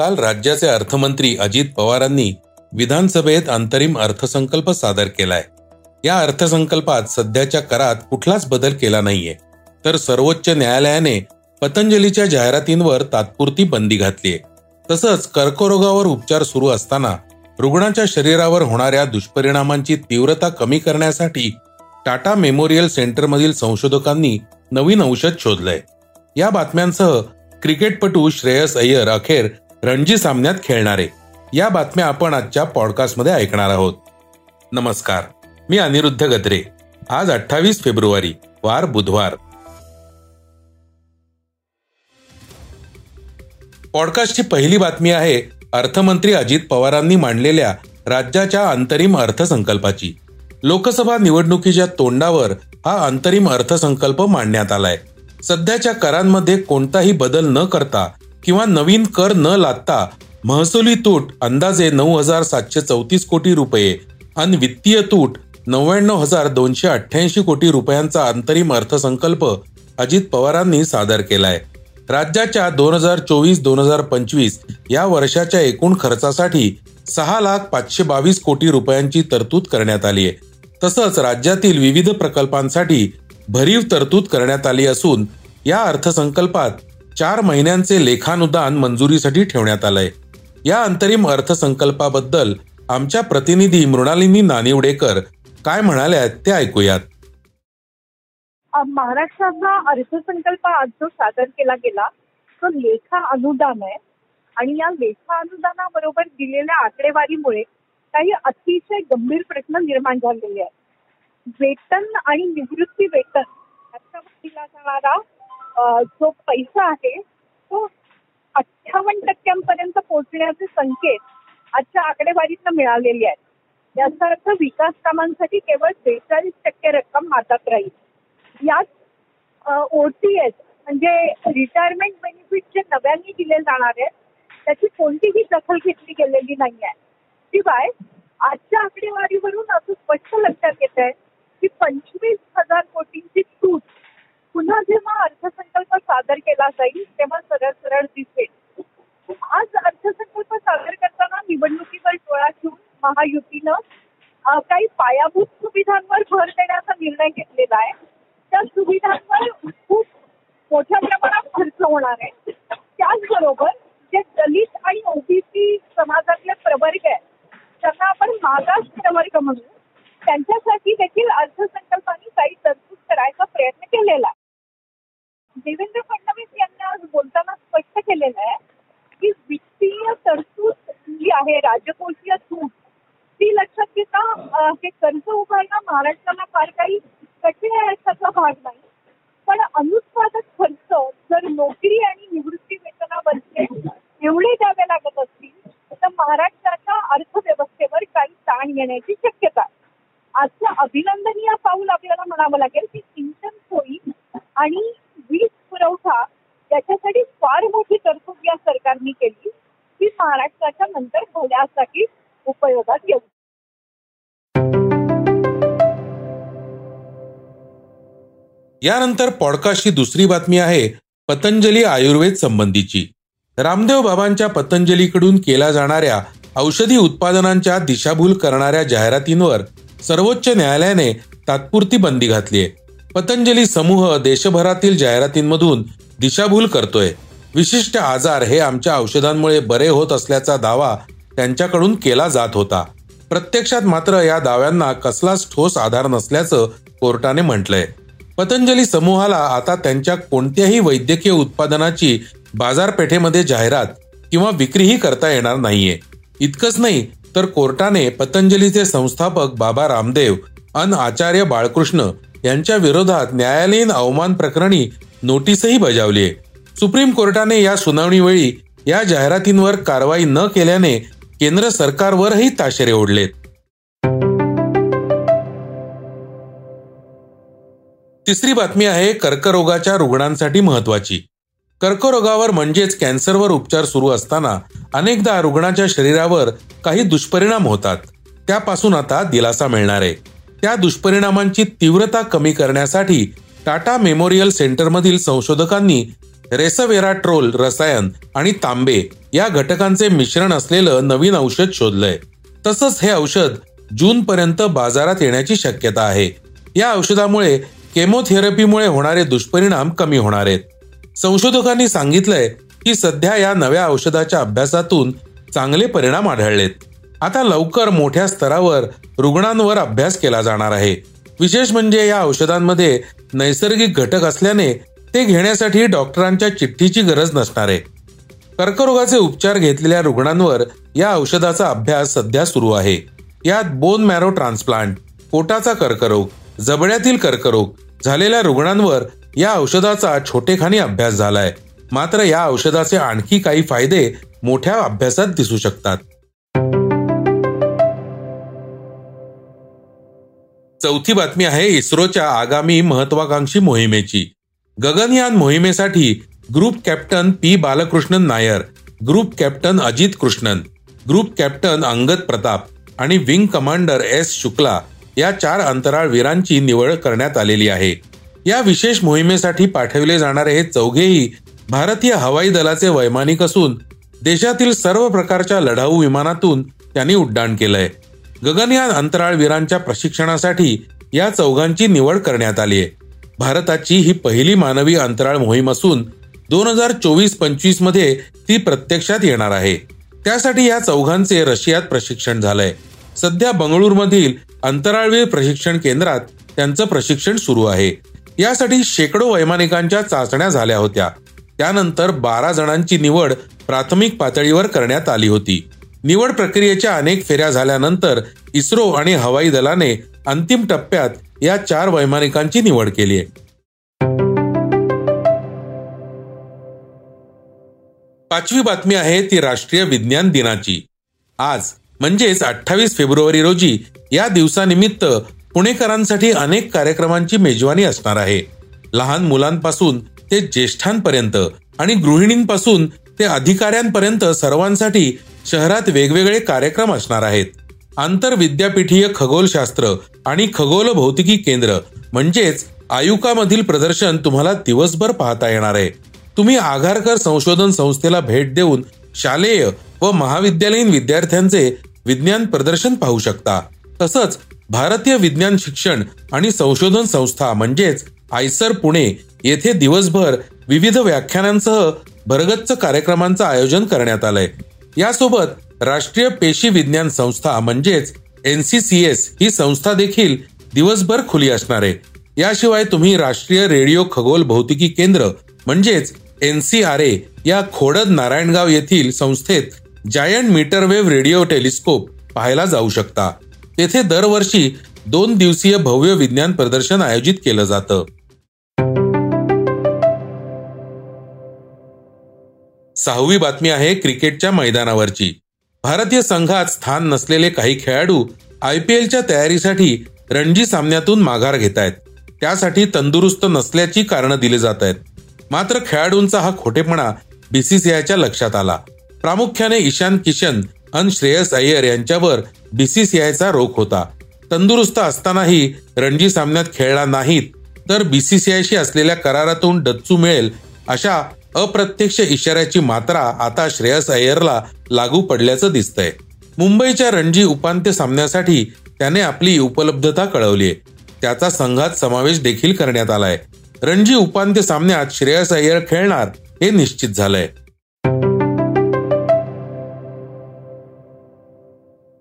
काल राज्याचे अर्थमंत्री अजित पवारांनी विधानसभेत अंतरिम अर्थसंकल्प सादर केलाय. या अर्थसंकल्पात सध्याच्या करात कुठलाच बदल केला नाहीये. तर सर्वोच्च न्यायालयाने पतंजलीच्या जाहिरातींवर तात्पुरती बंदी घातलीय. तसंच कर्करोगावर उपचार सुरू असताना रुग्णाच्या शरीरावर होणाऱ्या दुष्परिणामांची तीव्रता कमी करण्यासाठी टाटा मेमोरियल सेंटरमधील संशोधकांनी नवीन औषध शोधलंय. या बातम्यांसह क्रिकेटपटू श्रेयस अय्यर अखेर रणजी सामन्यात खेळणारे. या बातम्या आपण आजच्या पॉडकास्टमध्ये ऐकणार आहोत. नमस्कार मी अनिरुद्ध गद्रे. आज अठ्ठावीस फेब्रुवारी वार बुधवार. पॉडकास्टची पहिली बातमी आहे अर्थमंत्री अजित पवारांनी मांडलेल्या राज्याच्या अंतरिम अर्थसंकल्पाची. लोकसभा निवडणुकीच्या तोंडावर हा अंतरिम अर्थसंकल्प मांडण्यात आलाय. सध्याच्या करांमध्ये कोणताही बदल न करता किंवा नवीन कर न लादता महसुली तूट अंदाजे नऊ हजार सातशे चौतीस कोटी रुपये आणि वित्तीय तूट नव्याण्णव हजार दोनशे अठ्ठ्याऐंशी कोटी रुपयांचा अंतरिम अर्थसंकल्प अजित पवारांनी सादर केलाय. राज्याच्या दोन हजार चोवीस दोन हजार पंचवीस या वर्षाच्या एकूण खर्चासाठी सहा लाख पाचशे बावीस कोटी रुपयांची तरतूद करण्यात आली आहे. तसंच राज्यातील विविध प्रकल्पांसाठी भरीव तरतूद करण्यात आली असून या अर्थसंकल्पात चार महिन्यांचे लेखानुदान मंजुरीसाठी ठेवण्यात आलंय. या अंतरिम अर्थसंकल्पाबद्दल आमच्या प्रतिनिधी मृणालिनी नानिवडेकर काय म्हणाल्या ते ऐकूयात. महाराष्ट्राचा अर्थसंकल्प आज जो सादर केला गेला तो लेखा अनुदान आहे. आणि या लेखा अनुदानाबरोबर दिलेल्या आकडेवारीमुळे काही अतिशय गंभीर प्रश्न निर्माण झालेले आहेत. वेतन आणि निवृत्ती वेतन दिला जाणारा जो पैसा आहे तो अठ्ठावन्न टक्क्यांपर्यंत पोहोचण्याचे संकेत आजच्या आकडेवारीतनं मिळालेले आहेत. याचा अर्थ विकास कामांसाठी केवळ बेचाळीस टक्के रक्कम हातात राहील. यात ओटीएस म्हणजे रिटायरमेंट बेनिफिट जे नव्याने दिले जाणार आहेत त्याची कोणतीही दखल घेतली गेलेली नाही आहे. शिवाय आजच्या आकडेवारीवरून असं स्पष्ट लक्षात येत आहे की पंचवीस हजार कोटींची तूट पुन्हा जेव्हा अर्थसंकल्प सादर केला जाईल तेव्हा सरळ सरळ दिसेल. आज अर्थसंकल्प सादर करताना निवडणुकीवर डोळा ठेवून महायुतीनं काही पायाभूत सुविधांवर भर देण्याचा निर्णय घेतलेला आहे. त्या सुविधांवर खूप मोठ्या प्रमाणात खर्च होणार आहे. त्याचबरोबर जे दलित आणि ओबीसी समाजातले प्रवर्ग आहेत त्यांना आपण मागास प्रवर्ग म्हणू. त्यांच्यासाठी देखील अर्थसंकल्पाने काही तरतूद करायचा प्रयत्न केलेला देवेंद्र फडणवीस यांनी आज बोलताना स्पष्ट केलेलं आहे की वित्तीय तरतूद जी आहे राजकोषीय तूट ती लक्षात घेता हे कर्ज उभारणं महाराष्ट्राला फार काही कठीण आहे त्याचा भाग नाही. पण अनुत्पादक खर्च जर नोकरी आणि निवृत्ती वेतनावरचे एवढे द्यावे लागत असतील तर महाराष्ट्राच्या अर्थव्यवस्थेवर काही ताण येण्याची शक्यता आहे. आजचं अभिनंदनीय पाऊल आपल्याला म्हणावं लागेल की सिंचन सोयी आणि पुरवठा याच्यासाठी फार मोठी तरतूद या सरकारने केली. ती महाराष्ट्राच्या नंतर भल्यासाठी उपयोगात येऊ. यानंतर पॉडकास्टची दुसरी बातमी आहे पतंजली आयुर्वेद संबंधीची. रामदेव बाबांच्या पतंजलीकडून केल्या जाणाऱ्या औषधी उत्पादनांच्या दिशाभूल करणाऱ्या जाहिरातींवर सर्वोच्च न्यायालयाने तात्पुरती बंदी घातली आहे. पतंजली समूह देशभरातील जाहिरातींमधून दिशाभूल करतोय. विशिष्ट आजार हे आमच्या औषधांमुळे बरे होत असल्याचा दावा त्यांच्याकडून केला जात होता. प्रत्यक्षात मात्र या दाव्यांना कसलाच ठोस आधार नसल्याचं कोर्टाने म्हटलंय. पतंजली समूहाला आता त्यांच्या कोणत्याही वैद्यकीय उत्पादनाची बाजारपेठेमध्ये जाहिरात किंवा विक्रीही करता येणार नाहीये. इतकंच नाही तर कोर्टाने पतंजलीचे संस्थापक बाबा रामदेव अन आचार्य बाळकृष्ण यांच्या विरोधात न्यायालयीन अवमान प्रकरणी नोटीसही बजावली आहे सुप्रीम कोर्टाने या सुनावणीवेळी या जाहिरातींवर कारवाई न केल्याने केंद्र सरकारवरही ताशेरे ओढलेत. तिसरी बातमी आहे कर्करोगाच्या रुग्णांसाठी महत्वाची कर्करोगावर म्हणजेच कॅन्सरवर उपचार सुरू असताना अनेकदा रुग्णाच्या शरीरावर काही दुष्परिणाम होतात. त्यापासून आता दिलासा मिळणार आहे. त्या दुष्परिणामांची तीव्रता कमी करण्यासाठी टाटा मेमोरियल सेंटरमधील संशोधकांनी रेसवेराट्रोल रसायन आणि तांबे या घटकांचे मिश्रण असलेलं नवीन औषध शोधलंय. तसंच हे औषध जून पर्यंत बाजारात येण्याची शक्यता आहे. या औषधामुळे केमोथेरपीमुळे होणारे दुष्परिणाम कमी होणार आहेत. संशोधकांनी सांगितलंय की सध्या या नव्या औषधाच्या अभ्यासातून चांगले परिणाम आढळलेत. आता लवकर मोठ्या स्तरावर रुग्णांवर अभ्यास केला जाणार आहे. विशेष म्हणजे या औषधांमध्ये नैसर्गिक घटक असल्याने ते घेण्यासाठी डॉक्टरांच्या चिठ्ठीची गरज नसणार आहे. कर्करोगाचे उपचार घेतलेल्या रुग्णांवर या औषधाचा अभ्यास सध्या सुरू आहे. यात बोन मॅरो ट्रान्सप्लांट पोटाचा कर्करोग जबड्यातील कर्करोग झालेल्या रुग्णांवर या औषधाचा छोटेखानी अभ्यास झालाय. मात्र या औषधाचे आणखी काही फायदे मोठ्या अभ्यासात दिसू शकतात. चौथी बातमी आहे इस्रोच्या आगामी महत्वाकांक्षी मोहिमेची. गगनयान मोहिमेसाठी group captain P Balakrishnan Nair group captain Ajit Krishnan group captain Angad Pratap आणि विंग कमांडर एस शुक्ला या चार अंतराळ वीरांची निवड करण्यात आलेली आहे. या विशेष मोहिमेसाठी पाठवले जाणारे हे चौघेही भारतीय हवाई दलाचे वैमानिक असून देशातील सर्व प्रकारच्या लढाऊ विमानातून त्यांनी उड्डाण केलंय. गगनयान अंतराळ वीरांच्या प्रशिक्षणासाठी या चौघांची निवड करण्यात आली आहे. भारताची ही पहिली मानवी अंतराळ मोहीम असून दोन हजार चोवीस पंचवीसमध्ये ती प्रत्यक्षात येणार आहे. त्यासाठी या चौघांचे रशियात प्रशिक्षण झालंय. सध्या बंगळूरमधील अंतराळवीर प्रशिक्षण केंद्रात त्यांचं प्रशिक्षण सुरू आहे. यासाठी शेकडो वैमानिकांच्या चाचण्या झाल्या होत्या. त्यानंतर बारा जणांची निवड प्राथमिक पातळीवर करण्यात आली होती. निवड प्रक्रियेच्या अनेक फेऱ्या झाल्यानंतर इस्रो आणि हवाई दलाने अंतिम टप्प्यात या चार वैमानिकांची निवड केली आहे. पाचवी बातमी आहे ती राष्ट्रीय विज्ञान दिनाची. आज म्हणजेच अठ्ठावीस फेब्रुवारी रोजी या दिवसानिमित्त पुणेकरांसाठी अनेक कार्यक्रमांची मेजवानी असणार आहे. लहान मुलांपासून ते ज्येष्ठांपर्यंत आणि गृहिणींपासून ते अधिकाऱ्यांपर्यंत सर्वांसाठी शहरात वेगवेगळे कार्यक्रम असणार आहेत. आंतर विद्यापीठीय खगोलशास्त्र आणि खगोल भौतिकी केंद्र म्हणजेच आयुकामधील प्रदर्शन तुम्हाला दिवसभर पाहता येणार आहे. तुम्ही आघारकर संशोधन संस्थेला भेट देऊन शालेय व महाविद्यालयीन विद्यार्थ्यांचे विज्ञान प्रदर्शन पाहू शकता. तसंच भारतीय विज्ञान शिक्षण आणि संशोधन संस्था म्हणजेच आयसर पुणे येथे दिवसभर विविध व्याख्यानांसह भरगच्च कार्यक्रमांचं आयोजन करण्यात आलंय. यासोबत राष्ट्रीय पेशी विज्ञान संस्था म्हणजेच एनसीसीएस ही संस्था देखील दिवसभर खुली असणार आहे. याशिवाय तुम्ही राष्ट्रीय रेडिओ खगोल भौतिकी केंद्र म्हणजेच एन सी आर ए या खोडद नारायणगाव येथील संस्थेत जायंट मीटरवेव्ह रेडिओ टेलिस्कोप पाहायला जाऊ शकता. तेथे दरवर्षी दोन दिवसीय भव्य विज्ञान प्रदर्शन आयोजित केलं जातं. सहावी बातमी आहे क्रिकेटच्या मैदानावरची. भारतीय संघात स्थान नसलेले काही खेळाडू आय पी एलच्या तयारीसाठी रणजी सामन्यातून माघार घेत आहेत त्यासाठी तंदुरुस्त नसल्याची कारणं दिली जात आहेत मात्र खेळाडूंचा हा खोटेपणा बीसीसीआयच्या लक्षात आला. प्रामुख्याने ईशान किशन आणि श्रेयस अय्यर यांच्यावर बीसीसीआयचा रोख होता. तंदुरुस्त असतानाही रणजी सामन्यात खेळला नाहीत तर बीसीसीआयशी असलेल्या करारातून डच्चू मिळेल अशा अप्रत्यक्ष इशाऱ्याची मात्रा आता श्रेयस अय्यरला लागू पडल्याचं दिसतंय. मुंबईच्या रणजी उपांत्य सामन्यासाठी त्याने आपली उपलब्धता कळवली त्याचा संघात समावेश देखील करण्यात आलाय. रणजी उपांत्य सामन्यात श्रेयस अय्यर खेळणार हे निश्चित झालंय.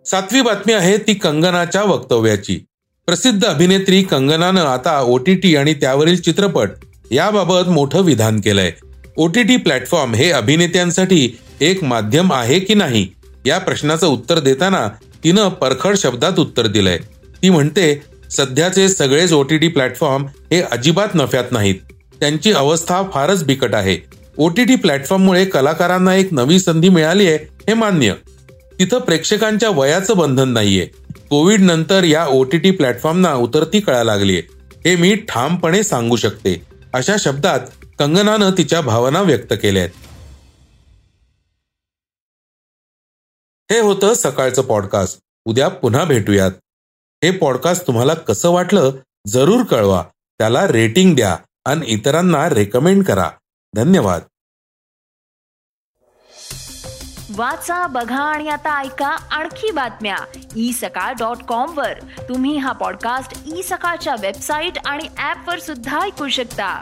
सातवी बातमी आहे ती कंगनाच्या वक्तव्याची. प्रसिद्ध अभिनेत्री कंगनानं आता ओटीटी आणि त्यावरील चित्रपट याबाबत मोठं विधान केलंय. ओ टी टी प्लॅटफॉर्म हे अभिनेत्यांसाठी एक माध्यम आहे की नाही? या प्रश्नाचं उत्तर देताना तिनं परखड शब्दात उत्तर दिलंय. ती म्हणते सध्याचे सगळेच ओ टी टी प्लॅटफॉर्म हे अजिबात नफ्यात नाहीत. त्यांची अवस्था फारच बिकट आहे. ओ टी टी प्लॅटफॉर्ममुळे कलाकारांना एक नवी संधी मिळाली आहे हे मान्य. तिथं प्रेक्षकांच्या वयाचं बंधन नाहीये. कोविड नंतर या ओ टी टी प्लॅटफॉर्मना उतरती कळा लागलीये. हे मी ठामपणे सांगू शकते. अशा शब्दात कंगनानं तिच्या भावना व्यक्त केल्या आहेत हे होतं सकाळचं पॉडकास्ट उद्या पुन्हा भेटूयात. हे पॉडकास्ट तुम्हाला कसं वाटलं जरूर कळवा. त्याला रेटिंग द्या आणि इतरांना रेकमेंड करा. धन्यवाद. वाचा बघा आणि आता ऐका आणखी बातम्या. ई सकाळ डॉट कॉम वर. तुम्ही हा पॉडकास्ट ई सकाळच्या वेबसाईट आणि ऍप वर सुद्धा ऐकू शकता.